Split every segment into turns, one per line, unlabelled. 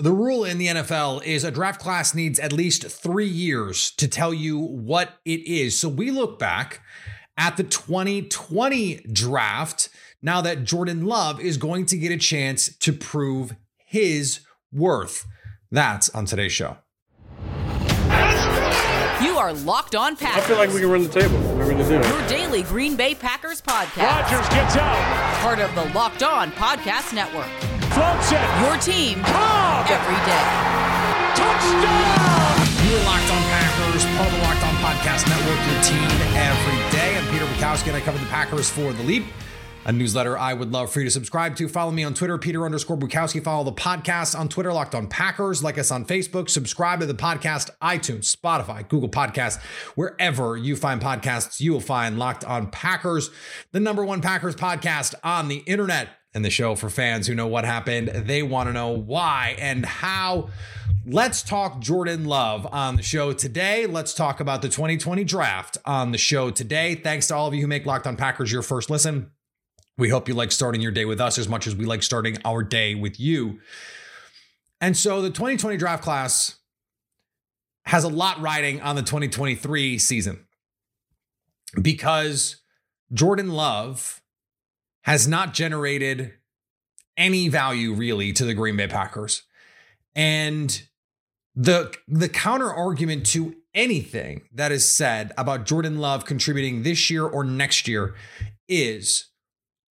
The rule in the NFL is a draft class needs at least three years to tell you what it is. So we look back at the 2020 draft now that Jordan Love is going to get a chance to prove his worth. That's on today's show.
You are Locked On Packers.
I feel like we can run the table. We're going to do it.
Your daily Green Bay Packers podcast.
Rodgers gets out.
Part of the Locked On Podcast Network.
Floats it.
Your team
Cobb.
every day.
Touchdown.
You are Locked On Packers, part of the Locked On Podcast Network, your team every day. I'm Peter Bukowski, and I cover the Packers for The Leap, a newsletter I would love for you to subscribe to. Follow me on Twitter, Peter underscore Bukowski. Follow the podcast on Twitter, Locked On Packers. Like us on Facebook. Subscribe to the podcast, iTunes, Spotify, Google Podcasts. Wherever you find podcasts, you will find Locked On Packers, the number one Packers podcast on the internet. And the show for fans who know what happened. They want to know why and how. Let's talk Jordan Love on the show today. Let's talk about the 2020 draft on the show today. Thanks to all of you who make Locked On Packers your first listen. We hope you like starting your day with us as much as we like starting our day with you. And so the 2020 draft class has a lot riding on the 2023 season because Jordan Love has not generated any value really to the Green Bay Packers. And the the counter argument to anything that is said about Jordan Love contributing this year or next year is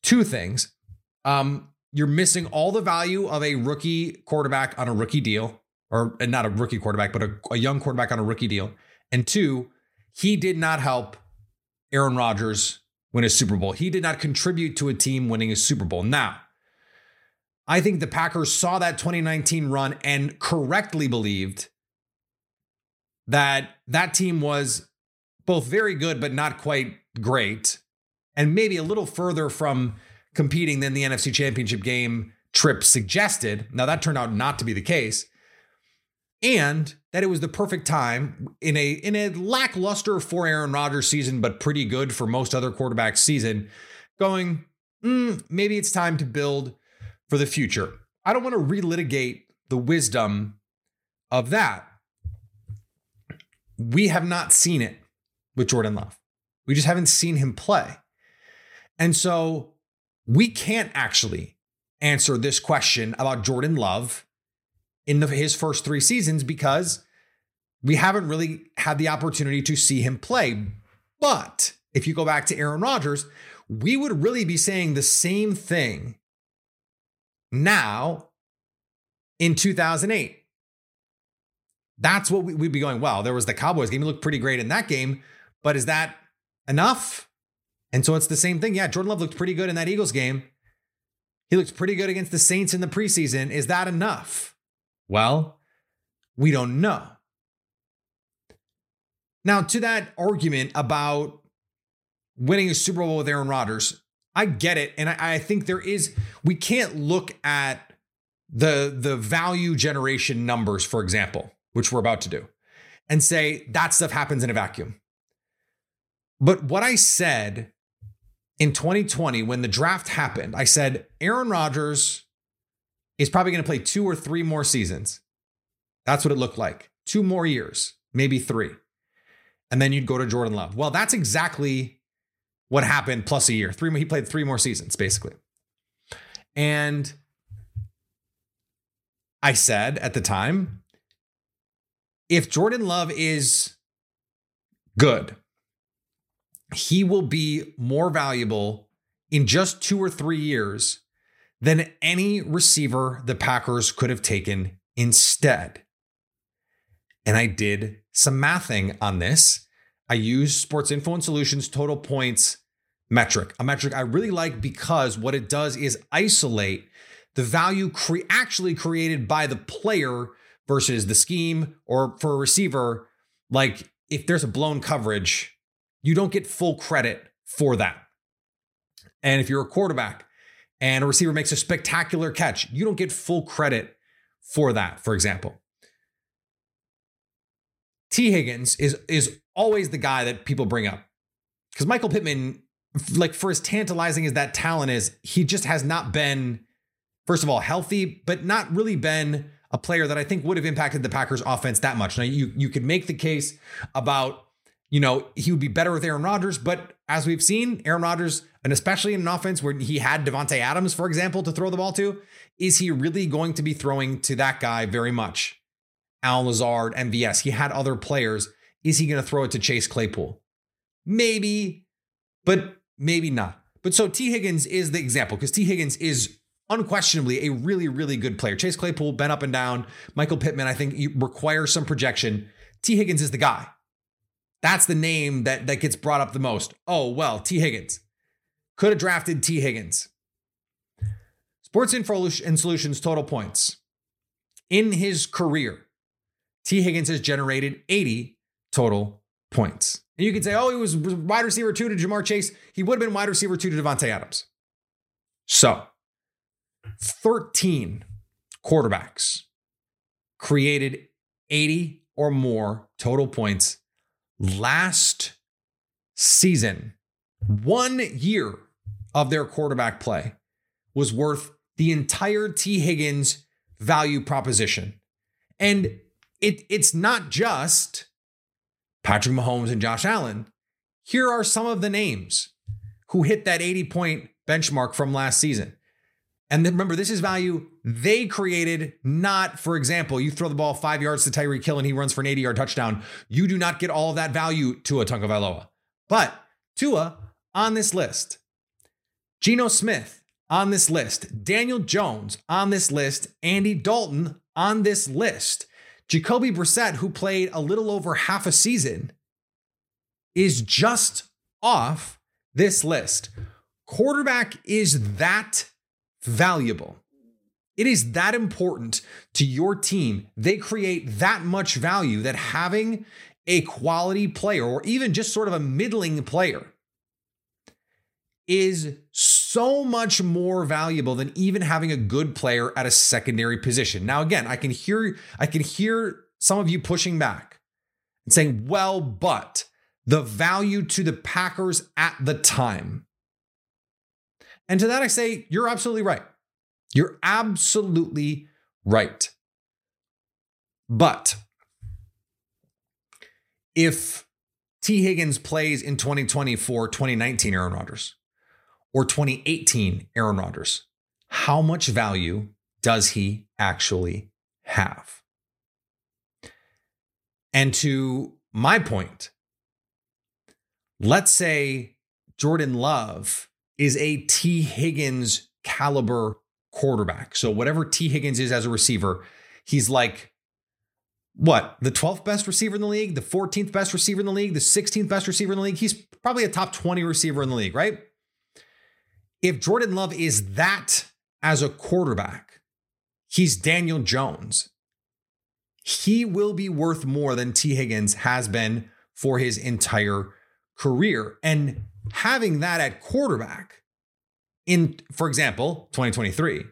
two things. Um, you're missing all the value of a rookie quarterback on a rookie deal, or not a rookie quarterback, but a, a young quarterback on a rookie deal. And two, he did not help Aaron Rodgers win a Super Bowl. He did not contribute to a team winning a Super Bowl. Now, I think the Packers saw that 2019 run and correctly believed that that team was both very good but not quite great and maybe a little further from competing than the NFC Championship game trip suggested. Now that turned out not to be the case. And that it was the perfect time in a in a lackluster for Aaron Rodgers season, but pretty good for most other quarterbacks season, going, mm, maybe it's time to build for the future. I don't want to relitigate the wisdom of that. We have not seen it with Jordan Love. We just haven't seen him play. And so we can't actually answer this question about Jordan Love in the, his first three seasons because we haven't really had the opportunity to see him play. But if you go back to Aaron Rodgers, we would really be saying the same thing now in 2008. That's what we'd be going, well, there was the Cowboys game. He looked pretty great in that game, but is that enough? And so it's the same thing. Yeah, Jordan Love looked pretty good in that Eagles game. He looked pretty good against the Saints in the preseason. Is that enough? Well, we don't know. Now, to that argument about winning a Super Bowl with Aaron Rodgers, I get it. And I, I think there is, we can't look at the, the value generation numbers, for example, which we're about to do, and say that stuff happens in a vacuum. But what I said in 2020 when the draft happened, I said Aaron Rodgers is probably going to play two or three more seasons. That's what it looked like. Two more years, maybe three. And then you'd go to Jordan Love. Well, that's exactly what happened plus a year. Three he played three more seasons basically. And I said at the time if Jordan Love is good, he will be more valuable in just two or three years than any receiver the Packers could have taken instead. And I did some mathing on this. I used Sports Info and Solutions total points metric, a metric I really like because what it does is isolate the value cre- actually created by the player versus the scheme or for a receiver like if there's a blown coverage, you don't get full credit for that. And if you're a quarterback and a receiver makes a spectacular catch, you don't get full credit for that, for example. Tee Higgins is is always the guy that people bring up. Because Michael Pittman, like for as tantalizing as that talent is, he just has not been, first of all, healthy, but not really been a player that I think would have impacted the Packers offense that much. Now you you could make the case about, you know, he would be better with Aaron Rodgers, but as we've seen, Aaron Rodgers, and especially in an offense where he had Davante Adams, for example, to throw the ball to, is he really going to be throwing to that guy very much? Al Lazard, MVS. He had other players. Is he going to throw it to Chase Claypool? Maybe, but maybe not. But so Tee Higgins is the example because Tee Higgins is unquestionably a really, really good player. Chase Claypool, been up and down. Michael Pittman, I think, requires some projection. Tee Higgins is the guy. That's the name that, that gets brought up the most. Oh, well, Tee Higgins. Could have drafted Tee Higgins. Sports Info and Solutions total points. In his career, Tee Higgins has generated 80 total points. And you could say, oh, he was wide receiver two to Ja'Marr Chase. He would have been wide receiver two to Davante Adams. So, 13 quarterbacks created 80 or more total points last season. One year of their quarterback play was worth the entire Tee Higgins value proposition. And it, it's not just Patrick Mahomes and Josh Allen. Here are some of the names who hit that 80 point benchmark from last season. And then remember, this is value they created, not, for example, you throw the ball five yards to Tyreek Hill and he runs for an 80 yard touchdown. You do not get all of that value to a Tagovailoa. But Tua on this list, Geno Smith on this list, Daniel Jones on this list, Andy Dalton on this list. Jacoby Brissett, who played a little over half a season, is just off this list. Quarterback is that valuable. It is that important to your team. They create that much value that having a quality player or even just sort of a middling player is so much more valuable than even having a good player at a secondary position. Now again, I can hear I can hear some of you pushing back and saying, "Well, but the value to the Packers at the time." And to that I say, you're absolutely right. You're absolutely right. But if Tee Higgins plays in 2020 for 2019 Aaron Rodgers, or 2018 Aaron Rodgers, how much value does he actually have? And to my point, let's say Jordan Love is a Tee Higgins caliber quarterback. So whatever Tee Higgins is as a receiver, he's like what, the 12th best receiver in the league, the 14th best receiver in the league, the 16th best receiver in the league. He's probably a top 20 receiver in the league, right? if Jordan Love is that as a quarterback, he's Daniel Jones. He will be worth more than Tee Higgins has been for his entire career. And having that at quarterback in, for example, 2023,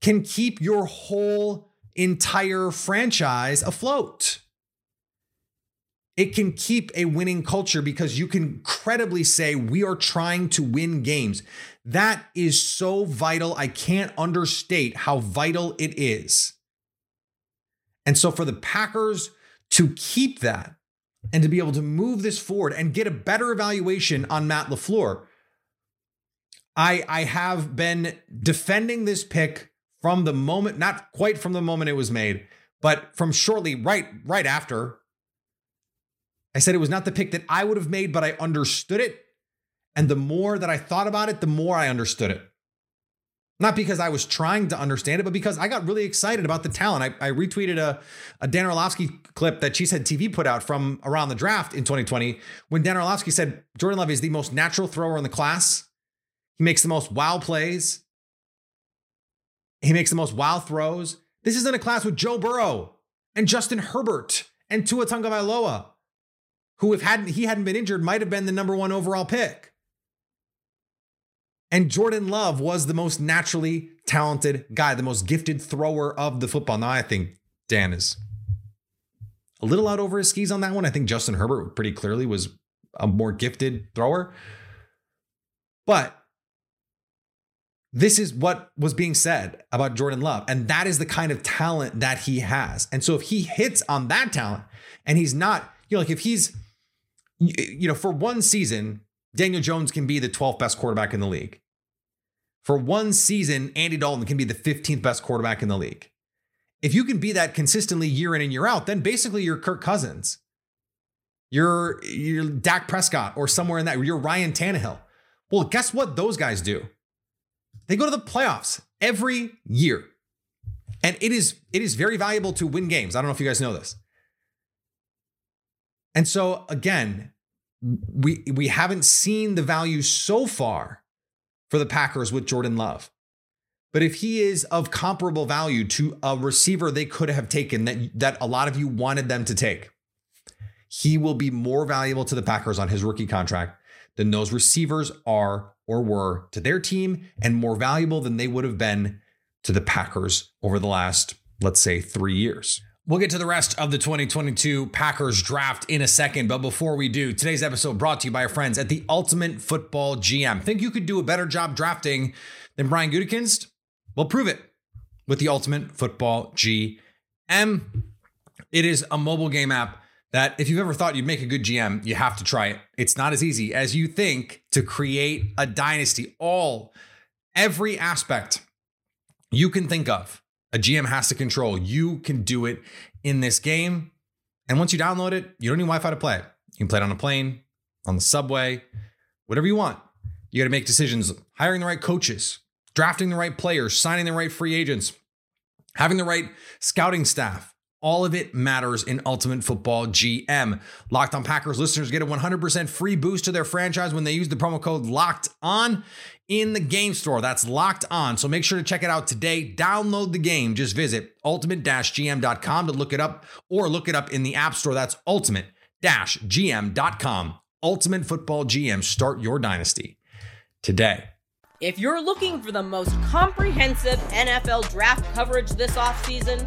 can keep your whole entire franchise afloat it can keep a winning culture because you can credibly say, We are trying to win games. That is so vital. I can't understate how vital it is. And so, for the Packers to keep that and to be able to move this forward and get a better evaluation on Matt LaFleur, I, I have been defending this pick from the moment, not quite from the moment it was made, but from shortly right right after I said it was not the pick that I would have made, but I understood it. And the more that I thought about it, the more I understood it. Not because I was trying to understand it, but because I got really excited about the talent. I, I retweeted a, a Dan Orlovsky clip that Cheesehead TV put out from around the draft in 2020 when Dan Orlovsky said Jordan Love is the most natural thrower in the class. He makes the most wow plays. He makes the most wow throws. This is in a class with Joe Burrow and Justin Herbert and Tua Tagovailoa who, if hadn't he hadn't been injured, might have been the number one overall pick. And Jordan Love was the most naturally talented guy, the most gifted thrower of the football. Now, I think Dan is a little out over his skis on that one. I think Justin Herbert pretty clearly was a more gifted thrower. But this is what was being said about Jordan Love. And that is the kind of talent that he has. And so if he hits on that talent and he's not, you know, like if he's, you know, for one season, Daniel Jones can be the 12th best quarterback in the league. For one season, Andy Dalton can be the 15th best quarterback in the league. If you can be that consistently year in and year out, then basically you're Kirk Cousins. You're, you're Dak Prescott or somewhere in that. You're Ryan Tannehill. Well, guess what those guys do? They go to the playoffs every year. And it is it is very valuable to win games. I don't know if you guys know this. And so again, we we haven't seen the value so far for the Packers with Jordan Love. But if he is of comparable value to a receiver they could have taken that that a lot of you wanted them to take, he will be more valuable to the Packers on his rookie contract than those receivers are or were to their team and more valuable than they would have been to the Packers over the last, let's say, three years. We'll get to the rest of the 2022 Packers draft in a second, but before we do, today's episode brought to you by our friends at the Ultimate Football GM. Think you could do a better job drafting than Brian Gutekunst? Well, prove it with the Ultimate Football GM. It is a mobile game app that if you've ever thought you'd make a good GM, you have to try it. It's not as easy as you think to create a dynasty. All, every aspect you can think of, a GM has to control. You can do it in this game. And once you download it, you don't need Wi Fi to play it. You can play it on a plane, on the subway, whatever you want. You got to make decisions hiring the right coaches, drafting the right players, signing the right free agents, having the right scouting staff all of it matters in Ultimate Football GM. Locked on Packers listeners get a 100% free boost to their franchise when they use the promo code Locked On in the game store. That's Locked On. So make sure to check it out today. Download the game. Just visit ultimate-gm.com to look it up or look it up in the App Store. That's ultimate-gm.com. Ultimate Football GM. Start your dynasty today.
If you're looking for the most comprehensive NFL draft coverage this offseason,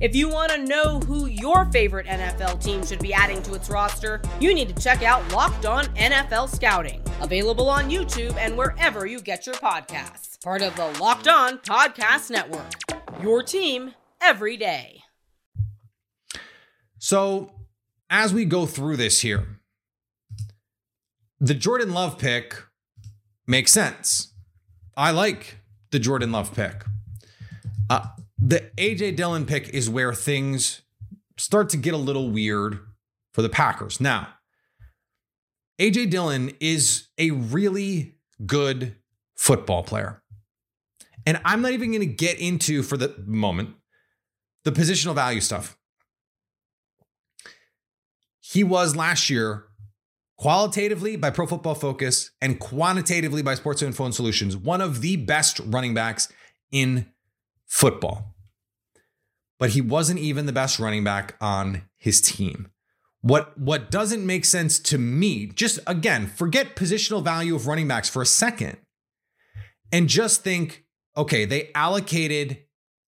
If you want to know who your favorite NFL team should be adding to its roster, you need to check out Locked On NFL Scouting, available on YouTube and wherever you get your podcasts. Part of the Locked On Podcast Network. Your team every day.
So, as we go through this here, the Jordan Love pick makes sense. I like the Jordan Love pick. Uh, the AJ Dillon pick is where things start to get a little weird for the Packers. Now, AJ Dillon is a really good football player. And I'm not even going to get into for the moment the positional value stuff. He was last year qualitatively by Pro Football Focus and quantitatively by Sports Info and Solutions, one of the best running backs in football. But he wasn't even the best running back on his team. What what doesn't make sense to me, just again, forget positional value of running backs for a second. And just think, okay, they allocated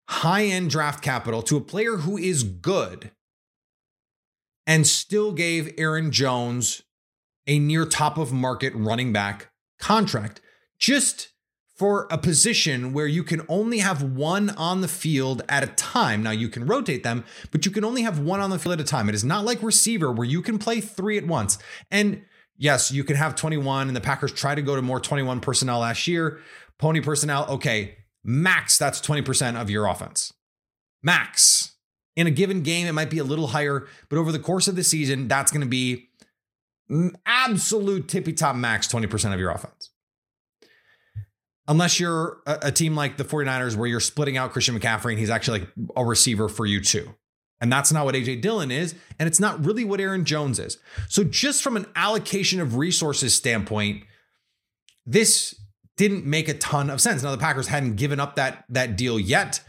high-end draft capital to a player who is good and still gave Aaron Jones a near top of market running back contract. Just for a position where you can only have one on the field at a time. Now, you can rotate them, but you can only have one on the field at a time. It is not like receiver where you can play three at once. And yes, you can have 21, and the Packers try to go to more 21 personnel last year. Pony personnel, okay, max, that's 20% of your offense. Max. In a given game, it might be a little higher, but over the course of the season, that's going to be absolute tippy top max 20% of your offense unless you're a, a, team like the 49ers where you're splitting out Christian McCaffrey and he's actually like a receiver for you too. And that's not what AJ Dillon is. And it's not really what Aaron Jones is. So, just from an allocation of resources standpoint, this didn't make a ton of sense. Now, the Packers hadn't given up that, that deal yet.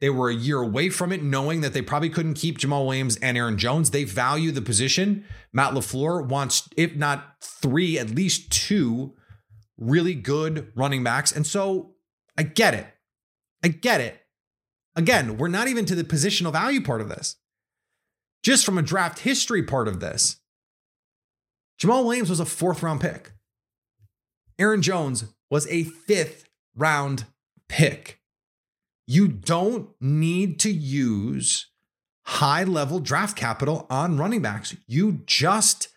They were a year away from it, knowing that they probably couldn't keep Jamaal Williams and Aaron Jones. They value the position. Matt LaFleur wants, if not three, at least two really good running backs. And so I get it. I get it. Again, we're not even to the positional value part of this. Just from a draft history part of this, Jamaal Williams was a fourth round pick. Aaron Jones was a fifth round pick. You don't need to use high level draft capital on running backs. You just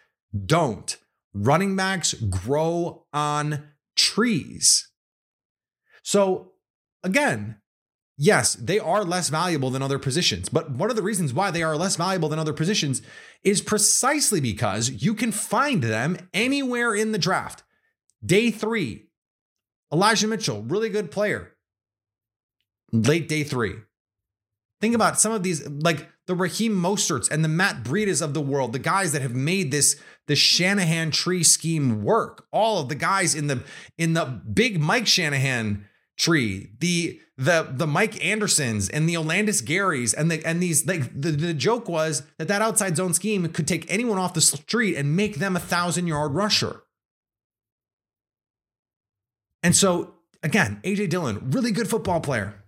don't. Running backs grow on trees. So, again, yes, they are less valuable than other positions. But one of the reasons why they are less valuable than other positions is precisely because you can find them anywhere in the draft. Day three, Elijah Mitchell, really good player late day three. Think about some of these, like the Raheem Mosterts and the Matt Breidas of the world, the guys that have made this the Shanahan tree scheme work. All of the guys in the in the big Mike Shanahan tree, the the the Mike Andersons and the Olandis Garys and the and these like the, the joke was that that outside zone scheme could take anyone off the street and make them a thousand yard rusher. And so again, AJ Dillon, really good football player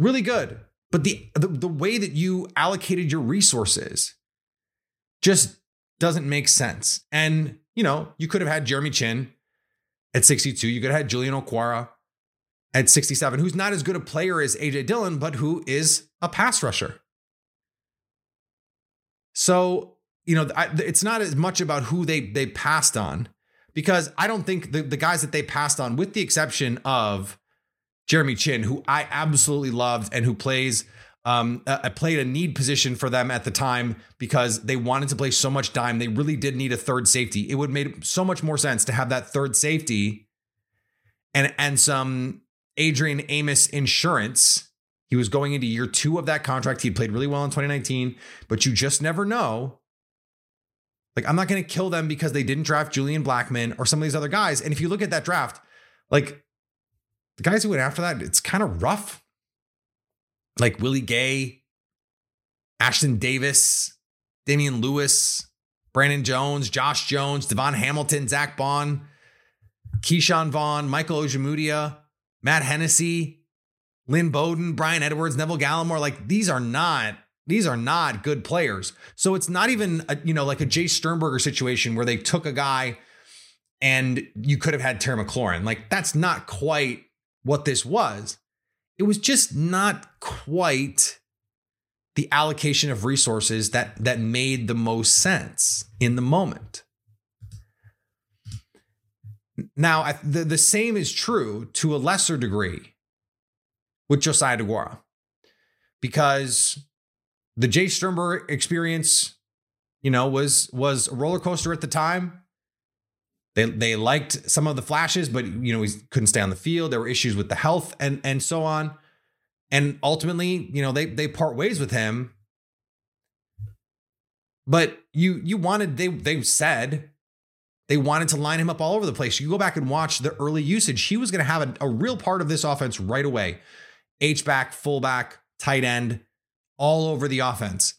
really good. But the, the, the way that you allocated your resources just doesn't make sense. And you know, you could have had Jeremy Chinn at 62. You could have had Julian Okwara at 67, who's not as good a player as AJ Dillon, but who is a pass rusher. So, you know, it's not as much about who they they passed on because I don't think the, the guys that they passed on, with the exception of Jeremy Chinn, who I absolutely loved and who plays um, played a need position for them at the time because they wanted to play so much dime. They really did need a third safety. It would made so much more sense to have that third safety and and some Adrian Amos insurance. He was going into year two of that contract. He played really well in 2019, but you just never know. Like, I'm not going to kill them because they didn't draft Julian Blackmon or some of these other guys. And if you look at that draft, like the guys who went after that, it's kind of rough. Like Willie Gay, Ashtyn Davis, Damien Lewis, Brandon Jones, Josh Jones, Davon Hamilton, Zack Baun, Ke'Shawn Vaughn, Michael Ojemudia, Matt Hennessy, Lynn Bowden, Bryan Edwards, Neville Gallimore. Like these are not these are not good players. So it's not even a, you know like a Jace Sternberger situation where they took a guy and you could have had Terry McLaurin. Like that's not quite what this was. It was just not quite the allocation of resources that that made the most sense in the moment. Now, the, the same is true to a lesser degree with Josiah DeGuara because the Jace Sternberger experience, you know, was was a roller coaster at the time. They they liked some of the flashes, but you know he couldn't stay on the field. There were issues with the health and and so on. And ultimately, you know, they they part ways with him. But you you wanted they they said they wanted to line him up all over the place. You go back and watch the early usage. He was going to have a, a real part of this offense right away. H back, fullback, tight end, all over the offense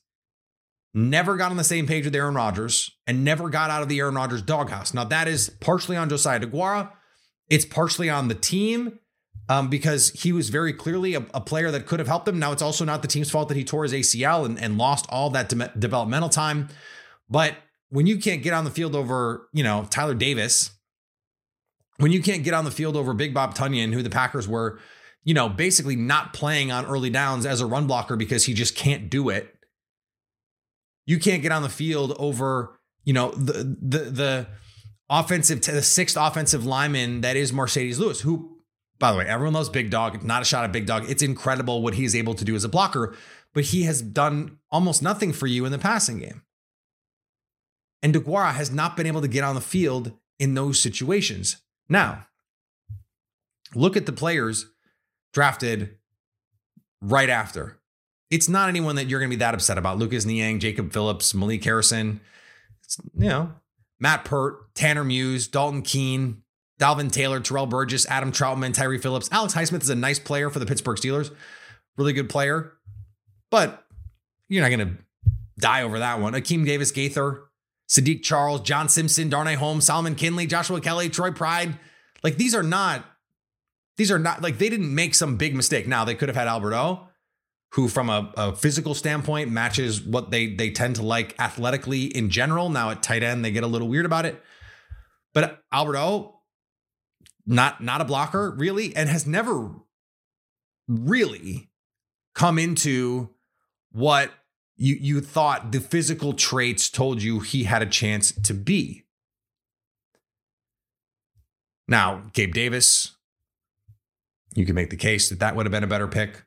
never got on the same page with Aaron Rodgers and never got out of the Aaron Rodgers doghouse. Now, that is partially on Josiah DeGuara. It's partially on the team um, because he was very clearly a, a, player that could have helped them. Now, it's also not the team's fault that he tore his ACL and, and lost all that de- developmental time. But when you can't get on the field over, you know, Tyler Davis, when you can't get on the field over Big Bob Tonyan, who the Packers were, you know, basically not playing on early downs as a run blocker because he just can't do it you can't get on the field over, you know, the the the offensive the sixth offensive lineman that is Marcedes Lewis, who, by the way, everyone loves Big Dog. Not a shot at Big Dog. It's incredible what he's able to do as a blocker, but he has done almost nothing for you in the passing game. And DeGuara has not been able to get on the field in those situations. Now, look at the players drafted right after it's not anyone that you're going to be that upset about. Lucas Niang, Jacob Phillips, Malik Harrison, you know, Matt Peart, Tanner Muse, Dalton Keene, Davion Taylor, Terrell Burgess, Adam Trautman, Tyree Phillips. Alex Highsmith is a nice player for the Pittsburgh Steelers. Really good player. But you're not going to die over that one. Akeem Davis Gaither, Saahdiq Charles, John Simpson, Darnay Holmes, Solomon Kindley, Joshua Kelly, Troy Pride. Like these are not, these are not like they didn't make some big mistake. Now they could have had Albert O, who from a, a physical standpoint matches what they they tend to like athletically in general. Now at tight end, they get a little weird about it. But Albert O, not not a blocker really, and has never really come into what you you thought the physical traits told you he had a chance to be. Now, Gabe Davis, you can make the case that that would have been a better pick.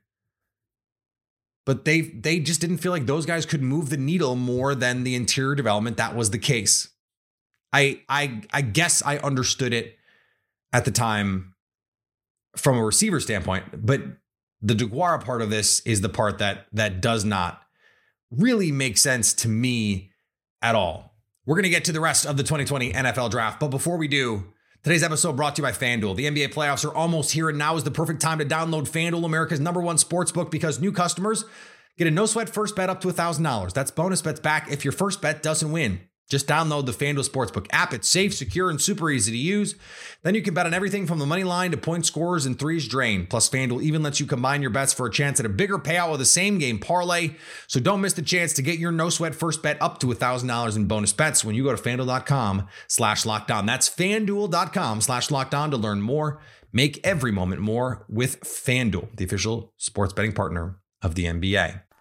But they they just didn't feel like those guys could move the needle more than the interior development. That was the case. I I I guess I understood it at the time from a receiver standpoint, but the DeGuara part of this is the part that that does not really make sense to me at all. We're going to get to the rest of the 2020 NFL draft, but before we do, today's episode brought to you by FanDuel. The NBA playoffs are almost here, and now is the perfect time to download FanDuel, America's number one sports book, because new customers get a no sweat first bet up to $1,000. That's bonus bets back if your first bet doesn't win. Just download the FanDuel Sportsbook app. It's safe, secure, and super easy to use. Then you can bet on everything from the money line to point scorers and threes drain. Plus, FanDuel even lets you combine your bets for a chance at a bigger payout with the same game parlay. So don't miss the chance to get your no sweat first bet up to $1,000 in bonus bets when you go to FanDuel.com slash lockedon. That's FanDuel.com slash lockedon to learn more. Make every moment more with FanDuel, the official sports betting partner of the NBA.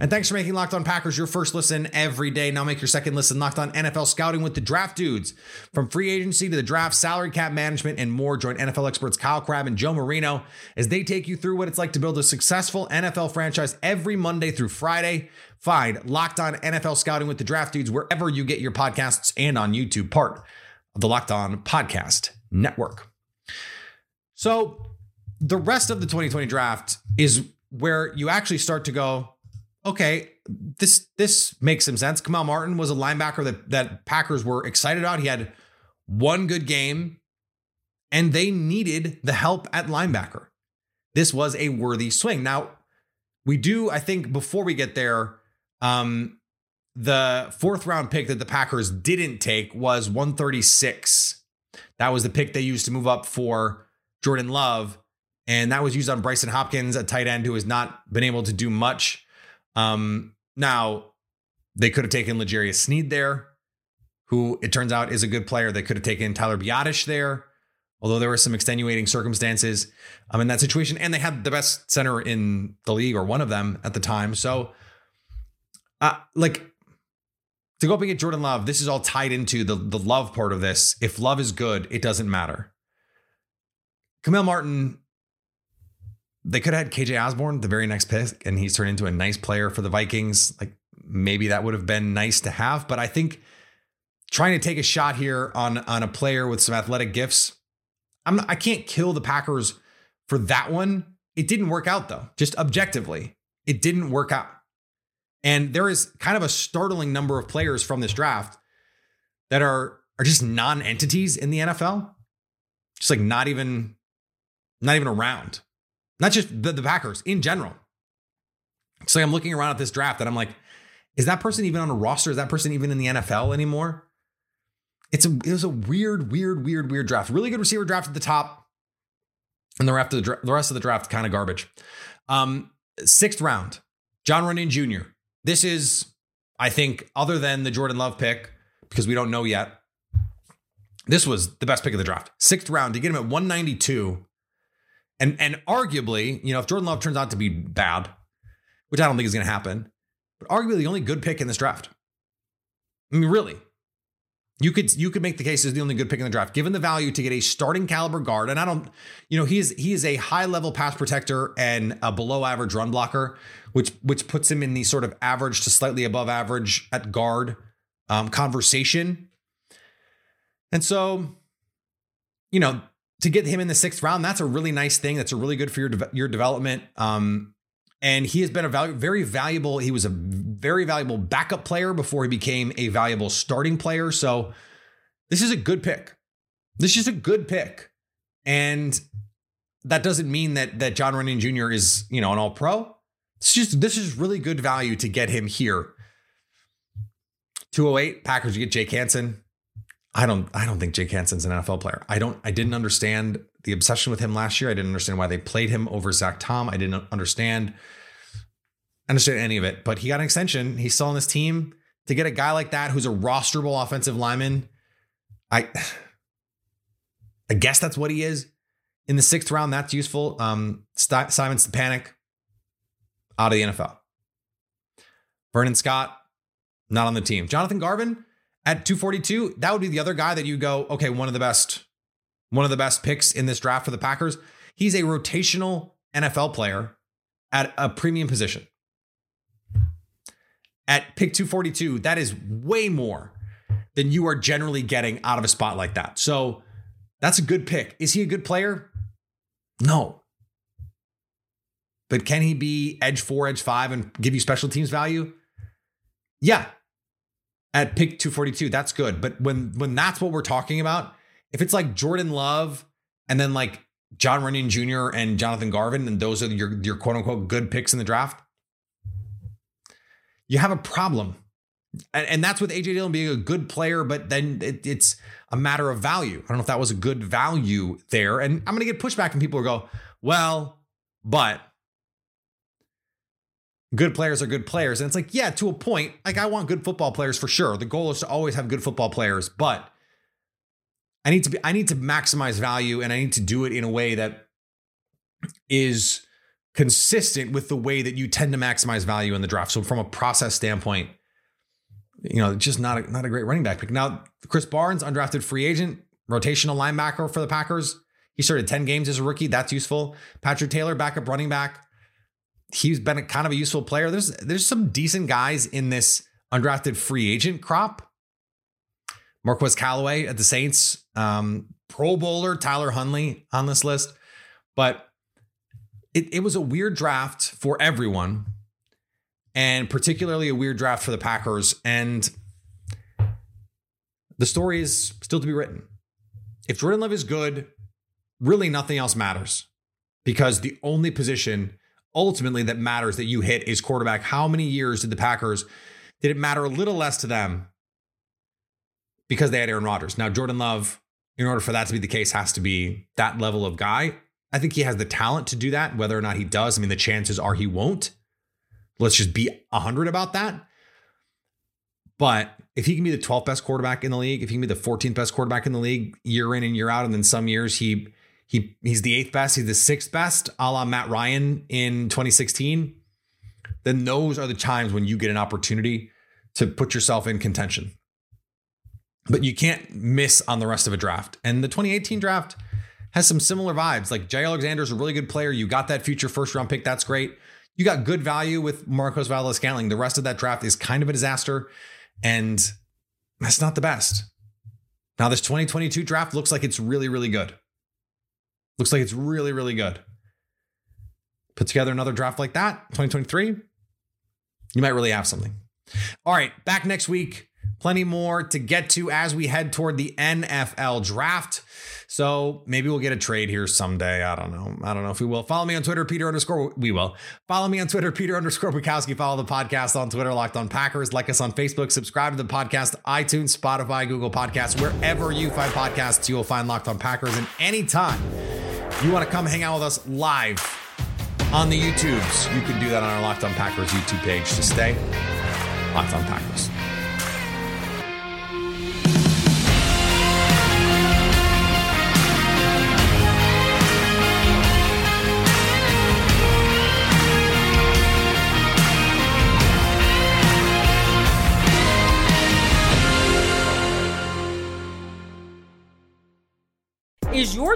And thanks for making Locked On Packers your first listen every day. Now make your second listen Locked On NFL Scouting with the Draft Dudes. From free agency to the draft, salary cap management, and more, join NFL experts Kyle Crabb and Joe Marino as they take you through what it's like to build a successful NFL franchise every Monday through Friday. Find Locked On NFL Scouting with the Draft Dudes wherever you get your podcasts and on YouTube, part of the Locked On Podcast Network. So, the rest of the 2020 draft is where you actually start to go, okay, this this makes some sense. Kamal Martin was a linebacker that that Packers were excited about. He had one good game, and they needed the help at linebacker. This was a worthy swing. Now, we do, I think, before we get there, um, the fourth round pick that the Packers didn't take was 136. That was the pick they used to move up for Jordan Love. And that was used on Brycen Hopkins, a tight end who has not been able to do much um, now, they could have taken L'Jarius Sneed there, who it turns out is a good player. They could have taken Tyler Biadasz there, although there were some extenuating circumstances um, in that situation. And they had the best center in the league, or one of them at the time. So, uh, like, to go up and get Jordan Love, this is all tied into the, the love part of this. If love is good, it doesn't matter. Kamal Martin they could have had KJ Osborn the very next pick, and he's turned into a nice player for the Vikings. Like maybe that would have been nice to have, but I think trying to take a shot here on on a player with some athletic gifts, I'm I can't kill the Packers for that one. It didn't work out though. Just objectively, it didn't work out. And there is kind of a startling number of players from this draft that are are just non-entities in the NFL. Just like not even not even around not just the, the Packers in general. So I'm looking around at this draft and I'm like, is that person even on a roster? Is that person even in the NFL anymore? It's a it was a weird, weird, weird, weird draft. Really good receiver draft at the top, and the rest of the, the rest of the draft kind of garbage. Um, sixth round, Jon Runyan Jr. This is, I think, other than the Jordan Love pick because we don't know yet. this was the best pick of the draft. Sixth round to get him at 192. And and arguably, you know, if Jordan Love turns out to be bad, which I don't think is going to happen, but arguably the only good pick in this draft. I mean, really. You could you could make the case as the only good pick in the draft, given the value to get a starting caliber guard. And I don't, you know, he is he is a high level pass protector and a below average run blocker, which which puts him in the sort of average to slightly above average at guard um, conversation. And so, you know, to get him in the sixth round, that's a really nice thing. That's a really good for your de- your development. Um, and he has been a val- very valuable. He was a very valuable backup player before he became a valuable starting player. So this is a good pick. This is a good pick, and that doesn't mean that that Jon Runyan Jr. is you know an All Pro. It's just this is really good value to get him here. 208 Packers. You get Jake Hanson. I don't I don't think Jake Hanson's an NFL player. I don't I didn't understand the obsession with him last year. I didn't understand why they played him over Zach Tom. I didn't understand understand any of it. But he got an extension. He's still on this team. To get a guy like that who's a rosterable offensive lineman, I I guess that's what he is. In the sixth round, that's useful. Um, St- Simon Stepaniak out of the NFL. Vernon Scott, not on the team. Jonathan Garvin, at 242, that would be the other guy that you go, okay, one of the best, one of the best picks in this draft for the Packers. He's a rotational NFL player at a premium position. At pick 242, that is way more than you are generally getting out of a spot like that. So that's a good pick. Is he a good player? No. But can he be edge four, edge five, and give you special teams value? Yeah, at pick 242 that's good. But when when that's what we're talking about if it's like jordan love and then like Jon runyan jr and jonathan garvin and those are your your quote unquote good picks in the draft you have a problem. And, and that's with aj dillon being a good player but then it, it's a matter of value. I don't know if that was a good value there. And i'm to get pushback from people who go well but good players are good players. And it's like, yeah, to a point, like I want good football players for sure. The goal is to always have good football players, but I need to be I need to maximize value and I need to do it in a way that is consistent with the way that you tend to maximize value in the draft. So from a process standpoint, you know, just not a, not a great running back pick. Now, Krys Barnes, undrafted free agent, rotational linebacker for the Packers. He started 10 games as a rookie. That's useful. Patrick Taylor, backup running back he's been a kind of a useful player. There's there's some decent guys in this undrafted free agent crop. Marquez Callaway at the Saints, um, Pro Bowler Tyler Huntley on this list, but it, it was a weird draft for everyone, and particularly a weird draft for the Packers. And the story is still to be written. If Jordan Love is good, really nothing else matters because the only position ultimately that matters that you hit is quarterback. How many years did the Packers did it matter a little less to them because they had Aaron Rodgers? Now Jordan Love, in order for that to be the case, has to be that level of guy. I think he has the talent to do that. Whether or not he does, I mean, the chances are he won't. Let's just be 100 about that. But if he can be the 12th best quarterback in the league, if he can be the 14th best quarterback in the league year in and year out, and then some years he he he's the eighth best. He's the sixth best, a la Matt Ryan in 2016. Then those are the times when you get an opportunity to put yourself in contention. But you can't miss on the rest of a draft. And the 2018 draft has some similar vibes. Like Jaire Alexander is a really good player. You got that future first round pick. That's great. You got good value with Marquez Valdes Scantling. The rest of that draft is kind of a disaster. And that's not the best. Now, this 2022 draft looks like it's really, really good. Looks like it's really, really good. Put together another draft like that, 2023, you might really have something. All right, back next week. Plenty more to get to as we head toward the NFL draft. So maybe we'll get a trade here someday. I don't know. I don't know if we will. Follow me on Twitter, Peter underscore. We will. Follow me on Twitter, Peter underscore Bukowski. Follow the podcast on Twitter, Locked On Packers. Like us on Facebook. Subscribe to the podcast, iTunes, Spotify, Google Podcasts. Wherever you find podcasts, you will find Locked On Packers. And anytime you want to come hang out with us live on the YouTubes, you can do that on our Locked On Packers YouTube page to stay Locked On Packers.